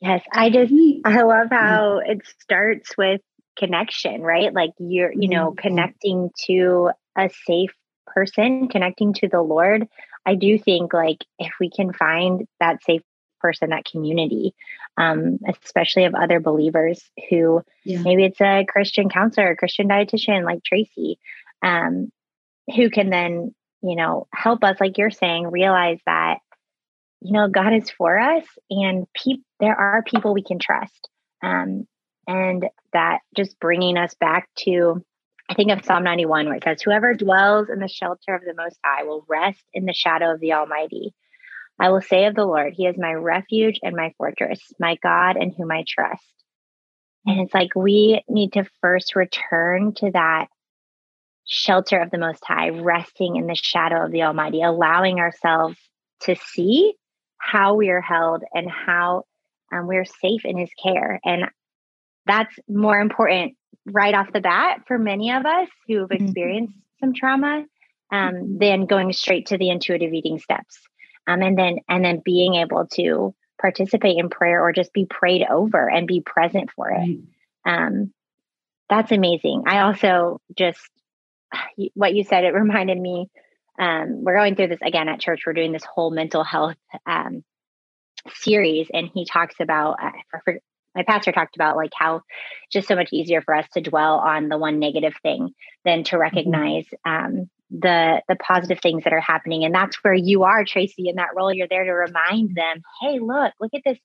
Yes, I just I love how it starts with connection, right? Like you're, you know, mm-hmm. connecting to a safe person, connecting to the Lord. I do think like if we can find that safe person, that community, um, especially of other believers who yeah. maybe it's a Christian counselor, a Christian dietitian like Tracy, um, who can then, you know, help us, like you're saying, realize that, you know, God is for us and pe- there are people we can trust. Um, and that just bringing us back to, I think of Psalm 91, where it says, Whoever dwells in the shelter of the Most High will rest in the shadow of the Almighty. I will say of the Lord, He is my refuge and my fortress, my God in whom I trust. And it's like we need to first return to that shelter of the Most High, resting in the shadow of the Almighty, allowing ourselves to see how we are held and how um, we're safe in His care. And that's more important right off the bat for many of us who've mm-hmm. experienced mm-hmm. some trauma um, than going straight to the intuitive eating steps um, and then and then being able to participate in prayer or just be prayed over and be present for it. Um, that's amazing. I also just what you said it reminded me um, we're going through this again at church we're doing this whole mental health um, series and he talks about uh, my pastor talked about like how just so much easier for us to dwell on the one negative thing than to mm-hmm. recognize um, the the positive things that are happening and that's where you are tracy in that role you're there to remind them hey look look at this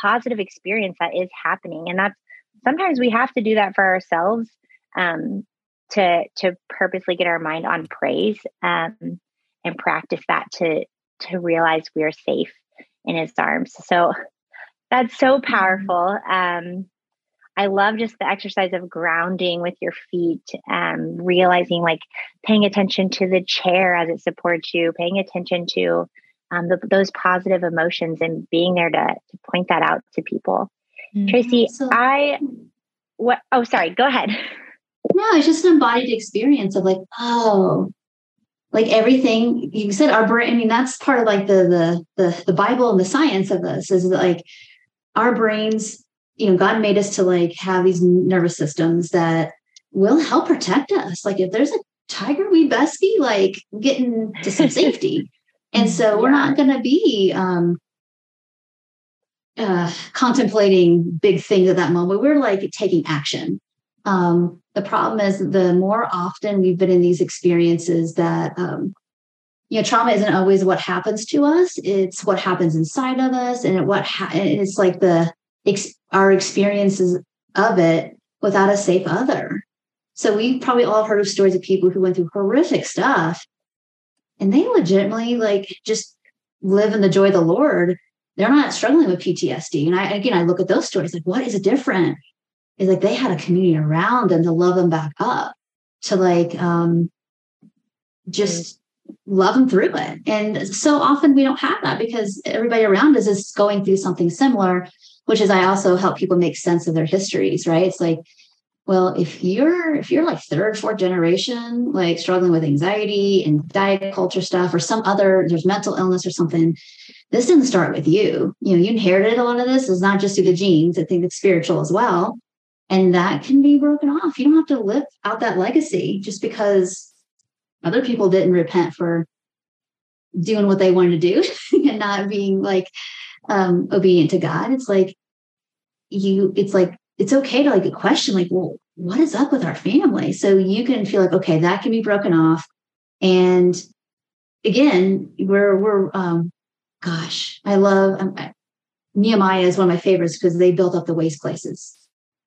positive experience that is happening and that's sometimes we have to do that for ourselves um, to to purposely get our mind on praise um, and practice that to to realize we're safe in his arms so that's so mm-hmm. powerful. Um, I love just the exercise of grounding with your feet, um, realizing like paying attention to the chair as it supports you, paying attention to um, the, those positive emotions and being there to, to point that out to people. Mm-hmm. Tracy, so, I, what, oh, sorry, go ahead. No, it's just an embodied experience of like, oh, like everything you said our brain i mean that's part of like the the the, the bible and the science of this is that like our brains you know god made us to like have these nervous systems that will help protect us. Like if there's a tiger we best be like getting to some safety. And so we're not going to be um uh contemplating big things at that moment. We're like taking action. Um the problem is the more often we've been in these experiences that um, you know trauma isn't always what happens to us. It's what happens inside of us and what ha- it's like the ex- our experiences of it without a safe other. So we probably all heard of stories of people who went through horrific stuff and they legitimately like just live in the joy of the lord. They're not struggling with ptsd and i again i look at those stories like what is it different? Is like they had a community around them to love them back up, to like um, just love them through it. And so often we don't have that because everybody around us is going through something similar, which is I also help people make sense of their histories, right? It's like, well, if you're if you're like third, fourth generation, like struggling with anxiety and diet culture stuff or some other, there's mental illness or something, this didn't start with you. You know, you inherited a lot of this. It's not just through the genes. I think it's spiritual as well. And that can be broken off. You don't have to live out that legacy just because other people didn't repent for doing what they wanted to do and not being like um, obedient to God. It's like you, it's like, it's okay to like question, like, well, what is up with our family? So you can feel like, okay, that can be broken off. And again, we're, we're, um, gosh, I love um, Nehemiah is one of my favorites because they built up the waste places.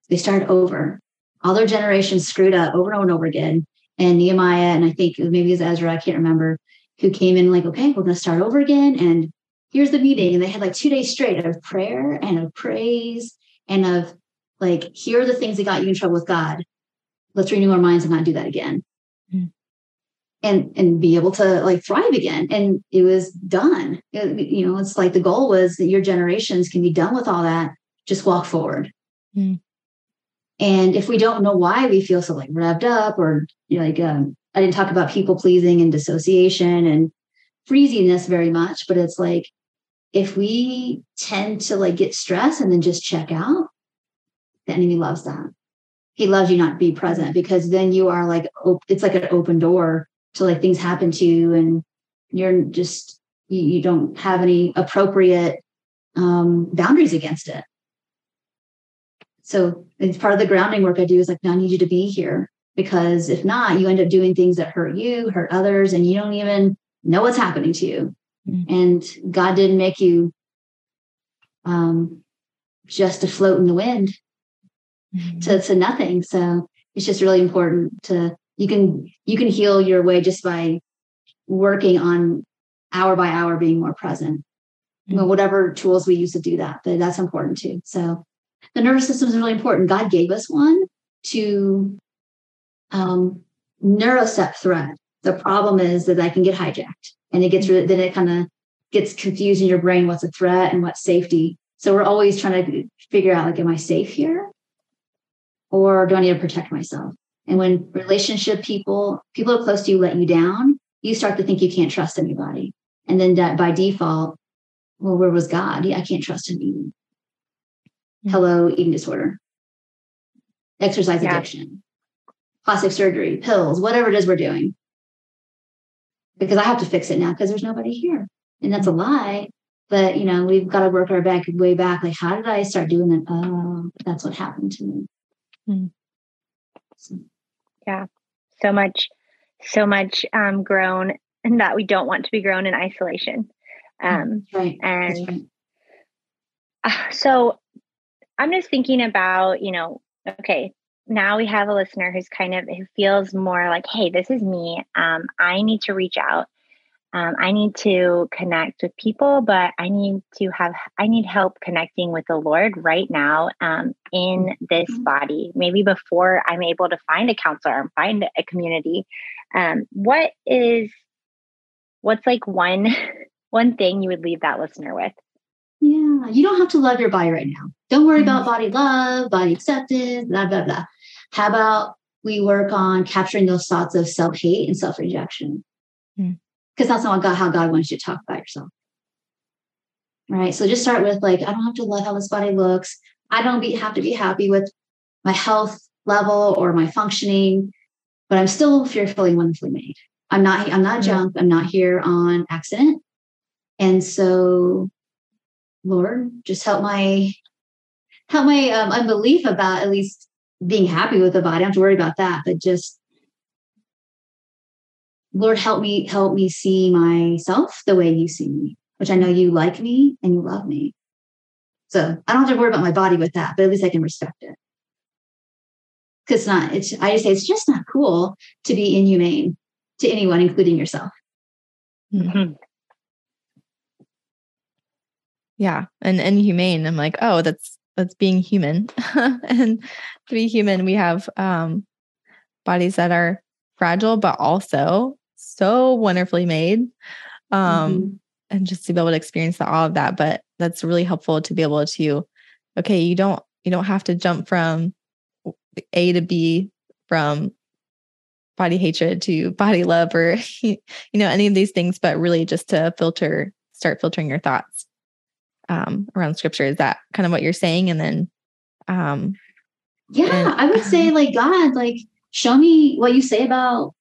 They started over. All their generations screwed up over and over and over again. And Nehemiah, and I think maybe it's Ezra, I can't remember, who came in like, okay, we're going to start over again. And here's the meeting. And they had like two days straight of prayer and of praise and of like, here are the things that got you in trouble with God. Let's renew our minds and not do that again. Mm. And, and be able to like thrive again. And it was done. It, you know, it's like the goal was that your generations can be done with all that. Just walk forward. Mm. And if we don't know why we feel so like revved up or you know, like um, I didn't talk about people pleasing and dissociation and freeziness very much, but it's like if we tend to like get stressed and then just check out, the enemy loves that. He loves you not to be present because then you are like it's like an open door to like things happen to you and you're just you, you don't have any appropriate um, boundaries against it. So it's part of the grounding work I do is like, no, I need you to be here because if not, you end up doing things that hurt you, hurt others, and you don't even know what's happening to you. Mm-hmm. And God didn't make you um, just to float in the wind mm-hmm. to, to nothing. So it's just really important to you can you can heal your way just by working on hour by hour being more present. Mm-hmm. Well, whatever tools we use to do that, but that's important too. So the nervous system is really important. God gave us one to um, thread. The problem is that I can get hijacked and it gets then it kind of gets confused in your brain what's a threat and what's safety. So we're always trying to figure out like, am I safe here? Or do I need to protect myself? And when relationship people, people close to you let you down, you start to think you can't trust anybody. And then that by default, well, where was God? Yeah, I can't trust him either hmm. hello eating disorder, exercise yeah. addiction, plastic surgery, pills, whatever it is we're doing. Because I have to fix it now because there's nobody here. And that's a lie. But you know, we've got to work our back way back. Like, how did I start doing that? Oh, that's what happened to me. Hmm. So. Yeah. So much, so much um grown and that we don't want to be grown in isolation. Um right. and right. Uh, so I'm just thinking about, you know, okay, now we have a listener who's kind of who feels more like, hey, this is me. Um, I need to reach out. Um, I need to connect with people, but I need to have I need help connecting with the Lord right now um, in this mm-hmm. body. Maybe before I'm able to find a counselor and find a community. Um, what is what's like one one thing you would leave that listener with? Yeah, you don't have to love your body right now. Don't worry mm-hmm. about body love, body acceptance, blah, blah, blah. How about we work on capturing those thoughts of self hate and self rejection? Because hmm. that's not God, how God wants you to talk about yourself. Right. So just start with like, I don't have to love how this body looks. I don't be, have to be happy with my health level or my functioning, but I'm still fearfully and wonderfully made. I'm not, I'm not junk. I'm not here on accident. And so, Lord, just help my, help my um, unbelief about at least being happy with the body. I don't have to worry about that, but just Lord, help me, help me see myself the way you see me, which I know you like me and you love me. So I don't have to worry about my body with that, but at least I can respect it. Cause it's not, it's, I just say it's just not cool to be inhumane to anyone, including yourself. Mm-hmm. Yeah. And inhumane, I'm like, oh, that's, that's being human. and to be human, we have um, bodies that are fragile, but also so wonderfully made. Um, mm-hmm. And just to be able to experience the, all of that. But that's really helpful to be able to, okay, you don't, you don't have to jump from A to B from body hatred to body love or, you know, any of these things, but really just to filter, start filtering your thoughts um, around scripture. Is that kind of what you're saying? And then, um, yeah, and, I would say like God, like show me what you say about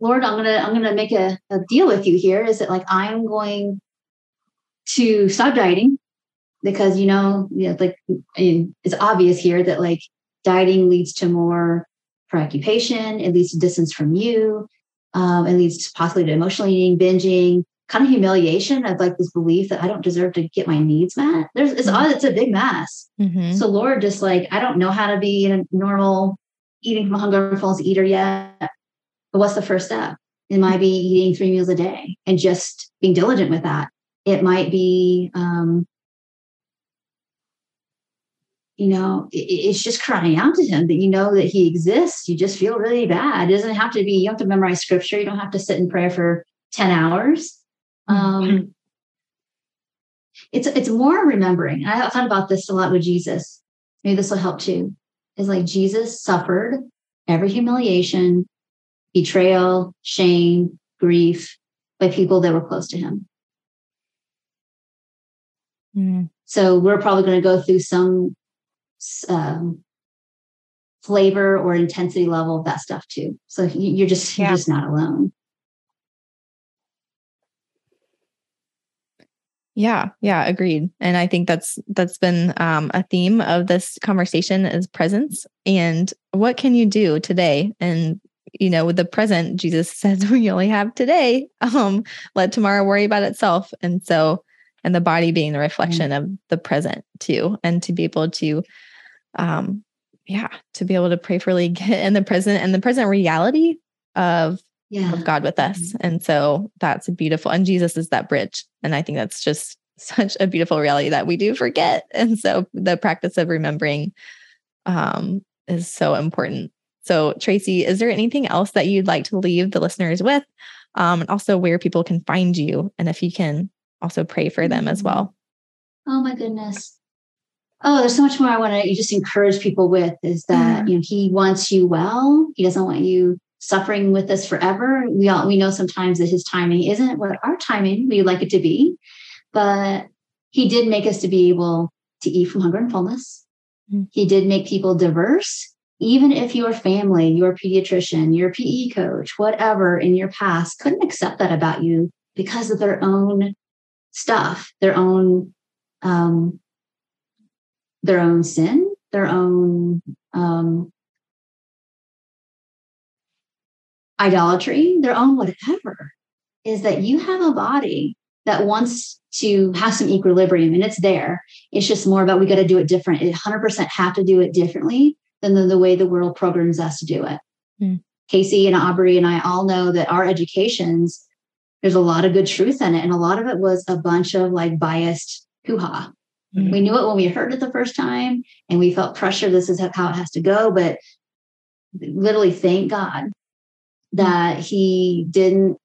Lord, I'm gonna I'm gonna make a, a deal with you here. Is it like I'm going to stop dieting because you know, you know like it's obvious here that like dieting leads to more preoccupation, it leads to distance from you, um, it leads to possibly to emotional eating, binging, kind of humiliation of like this belief that I don't deserve to get my needs met. There's it's mm-hmm. it's a big mess. Mm-hmm. So Lord, just like I don't know how to be a normal eating from a hunger falls eater yet. But what's the first step? It might be eating three meals a day and just being diligent with that. It might be, um, you know, it's just crying out to him that you know that he exists. You just feel really bad. It doesn't have to be, you don't have to memorize scripture. You don't have to sit in prayer for 10 hours. Um, mm-hmm. it's it's more remembering. I thought about this a lot with Jesus. Maybe this will help too. Is like Jesus suffered every humiliation, betrayal, shame, grief by people that were close to him. Mm. So we're probably going to go through some um, flavor or intensity level of that stuff too. So you're just yeah. you're just not alone. Yeah, yeah, agreed. And I think that's that's been um, a theme of this conversation is presence and what can you do today and you know, with the present, Jesus says we only have today. Um, let tomorrow worry about itself. And so, and the body being the reflection mm-hmm. of the present too. And to be able to um yeah, to be able to prayerfully get in the present and the present reality of yeah. of God with us. Mm-hmm. And so that's beautiful. And Jesus is that bridge. And I think that's just such a beautiful reality that we do forget. And so the practice of remembering um, is so important. So, Tracy, is there anything else that you'd like to leave the listeners with? Um, and also where people can find you and if you can also pray for them as well. Oh my goodness. Oh, there's so much more I want to you just encourage people with is that, mm-hmm. you know, he wants you well. He doesn't want you suffering with us forever. We all we know sometimes that his timing isn't what our timing we like it to be, but he did make us to be able to eat from hunger and fullness. Mm-hmm. He did make people diverse even if your family, your pediatrician, your PE coach, whatever in your past couldn't accept that about you because of their own stuff, their own um, their own sin, their own um, idolatry, their own whatever, is that you have a body that wants to have some equilibrium and it's there. It's just more about we got to do it different. It 100% have to do it differently than the, the way the world programs us to do it. Mm. Kasey and Aubrey and I all know that our educations, there's a lot of good truth in it. And a lot of it was a bunch of like biased hoo ha. Mm. We knew it when we heard it the first time and we felt pressure. This is how it has to go. But literally, thank God that he didn't,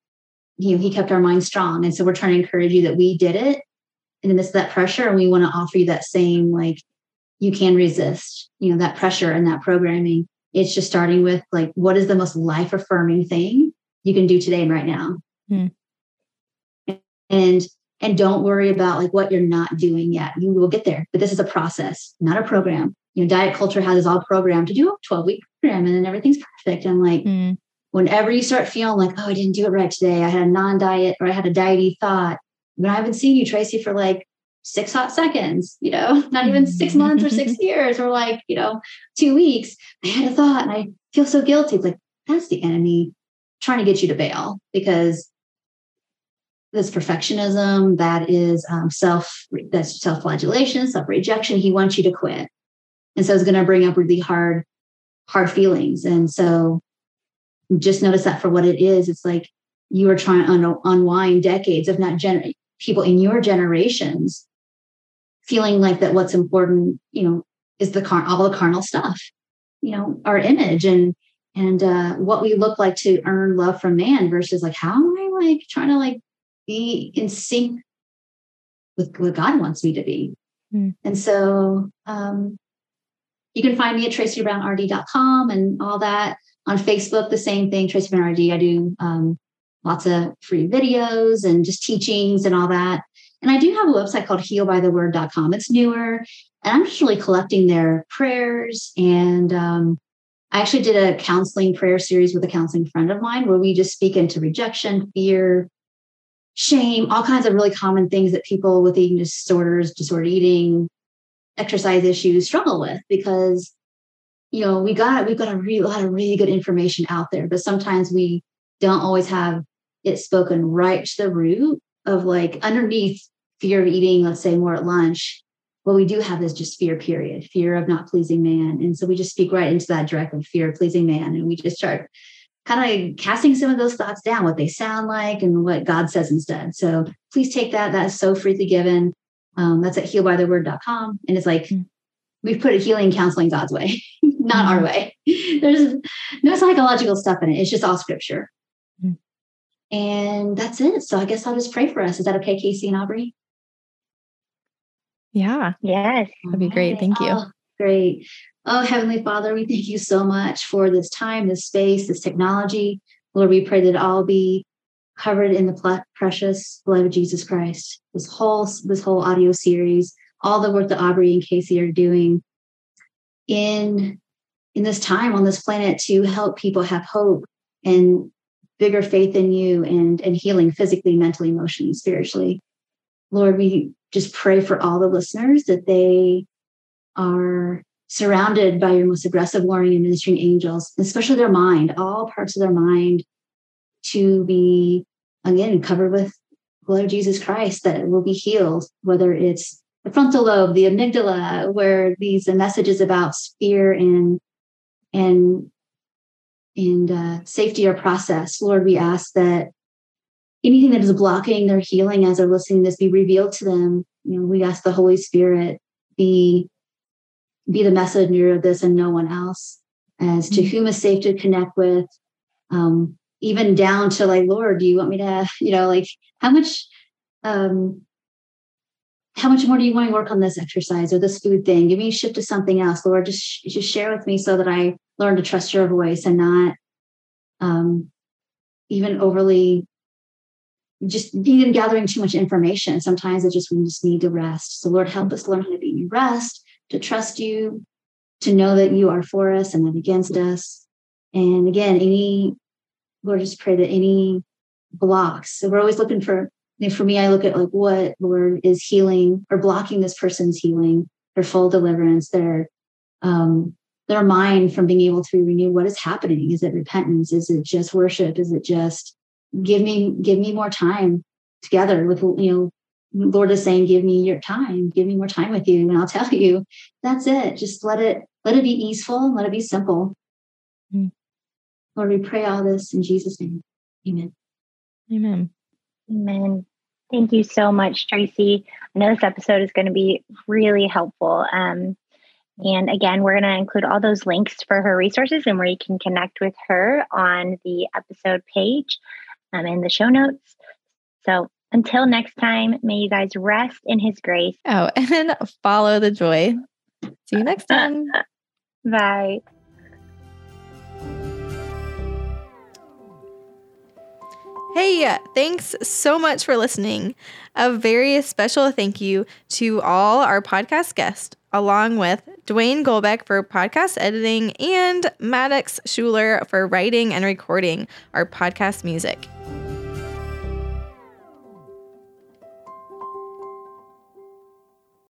you know, he kept our minds strong. And so we're trying to encourage you that we did it in the midst of that pressure. And we want to offer you that same like you can resist you know that pressure and that programming it's just starting with like what is the most life affirming thing you can do today and right now Hmm. And and don't worry about like what you're not doing yet. You will get there, but this is a process, not a program. You know, diet culture has us all programmed to do a 12 week program and then everything's perfect. I'm like, mm. Whenever you start feeling like, oh, I didn't do it right today, I had a non diet or I had a diety thought, but I haven't seen you, Tracy, for like six hot seconds, you know, not even six months or six years or like, you know, two weeks. I had a thought and I feel so guilty. It's like, that's the enemy trying to get you to bail because this perfectionism that is um, self that's self-flagellation self-rejection he wants you to quit and so it's going to bring up really hard hard feelings and so just notice that for what it is it's like you are trying to un- unwind decades of not gen- people in your generations feeling like that what's important you know is the car all the carnal stuff you know our image and and uh, what we look like to earn love from man versus like how am i like trying to like be in sync with what God wants me to be. Mm. And so um, you can find me at tracybrownrd.com and all that. On Facebook, the same thing, Tracy RD. I do um, lots of free videos and just teachings and all that. And I do have a website called healbytheword.com. It's newer. And I'm just really collecting their prayers. And um, I actually did a counseling prayer series with a counseling friend of mine where we just speak into rejection, fear, shame, all kinds of really common things that people with eating disorders, disordered eating, exercise issues struggle with because you know we got we've got a, really, lot of really good information out there but sometimes we don't always have it spoken right to the root of like underneath fear of eating let's say more at lunch what we do have is just fear period fear of not pleasing man and so we just speak right into that direct of fear of pleasing man and we just start kind of casting some of those thoughts down, what they sound like and what God says instead. So please take that. That is so freely given. Um, that's at healbytheword.com. And it's like, mm. we've put a healing counseling God's way, not mm-hmm. our way. There's no psychological stuff in it. It's just all scripture. Mm. And that's it. So I guess I'll just pray for us. Is that okay, Kasey and Aubrey? Yeah. Yes. That'd be great. Thank you. Oh, great. Oh, Heavenly Father, we thank you so much for this time, this space, this technology. Lord, we pray that it all be covered in the precious blood of Jesus Christ. This whole this whole audio series, all the work that Aubrey and Kasey are doing in in this time on this planet to help people have hope and bigger faith in you and and healing physically, mentally, emotionally, spiritually. Lord, we just pray for all the listeners that they are surrounded by your most aggressive, warring, and ministering angels, especially their mind, all parts of their mind to be, again, covered with blood of Jesus Christ that will be healed, whether it's the frontal lobe, the amygdala, where these messages about fear and and and uh, safety or process. Lord, we ask that anything that is blocking their healing as they're listening to this be revealed to them. You know, we ask the Holy Spirit be be the messenger of this and no one else as to mm-hmm. whom is safe to connect with um, even down to like lord do you want me to you know like how much um how much more do you want to work on this exercise or this food thing give me a shift to something else lord just just share with me so that i learn to trust your voice and not um even overly just even gathering too much information sometimes it just we just need to rest so lord help us learn how to be in rest to trust you, to know that you are for us and not against us. And again, any, Lord, just pray that any blocks. So we're always looking for, for me, I look at like what, Lord, is healing or blocking this person's healing, their full deliverance, their, um, their mind from being able to renew what is happening. Is it repentance? Is it just worship? Is it just give me, give me more time together with, you know, Lord is saying, give me your time, give me more time with you. And I'll tell you, that's it. Just let it, let it be easeful and let it be simple. Mm. Lord, we pray all this in Jesus' name. Amen. Amen. Amen. Thank you so much, Tracy. I know this episode is going to be really helpful. Um, and again, we're going to include all those links for her resources and where you can connect with her on the episode page um, in the show notes. So until next time, may you guys rest in his grace. Oh, and follow the joy. See you next time. Bye. Hey, thanks so much for listening. A very special thank you to all our podcast guests, along with Dwayne Golbeck for podcast editing and Maddox Schuler for writing and recording our podcast music.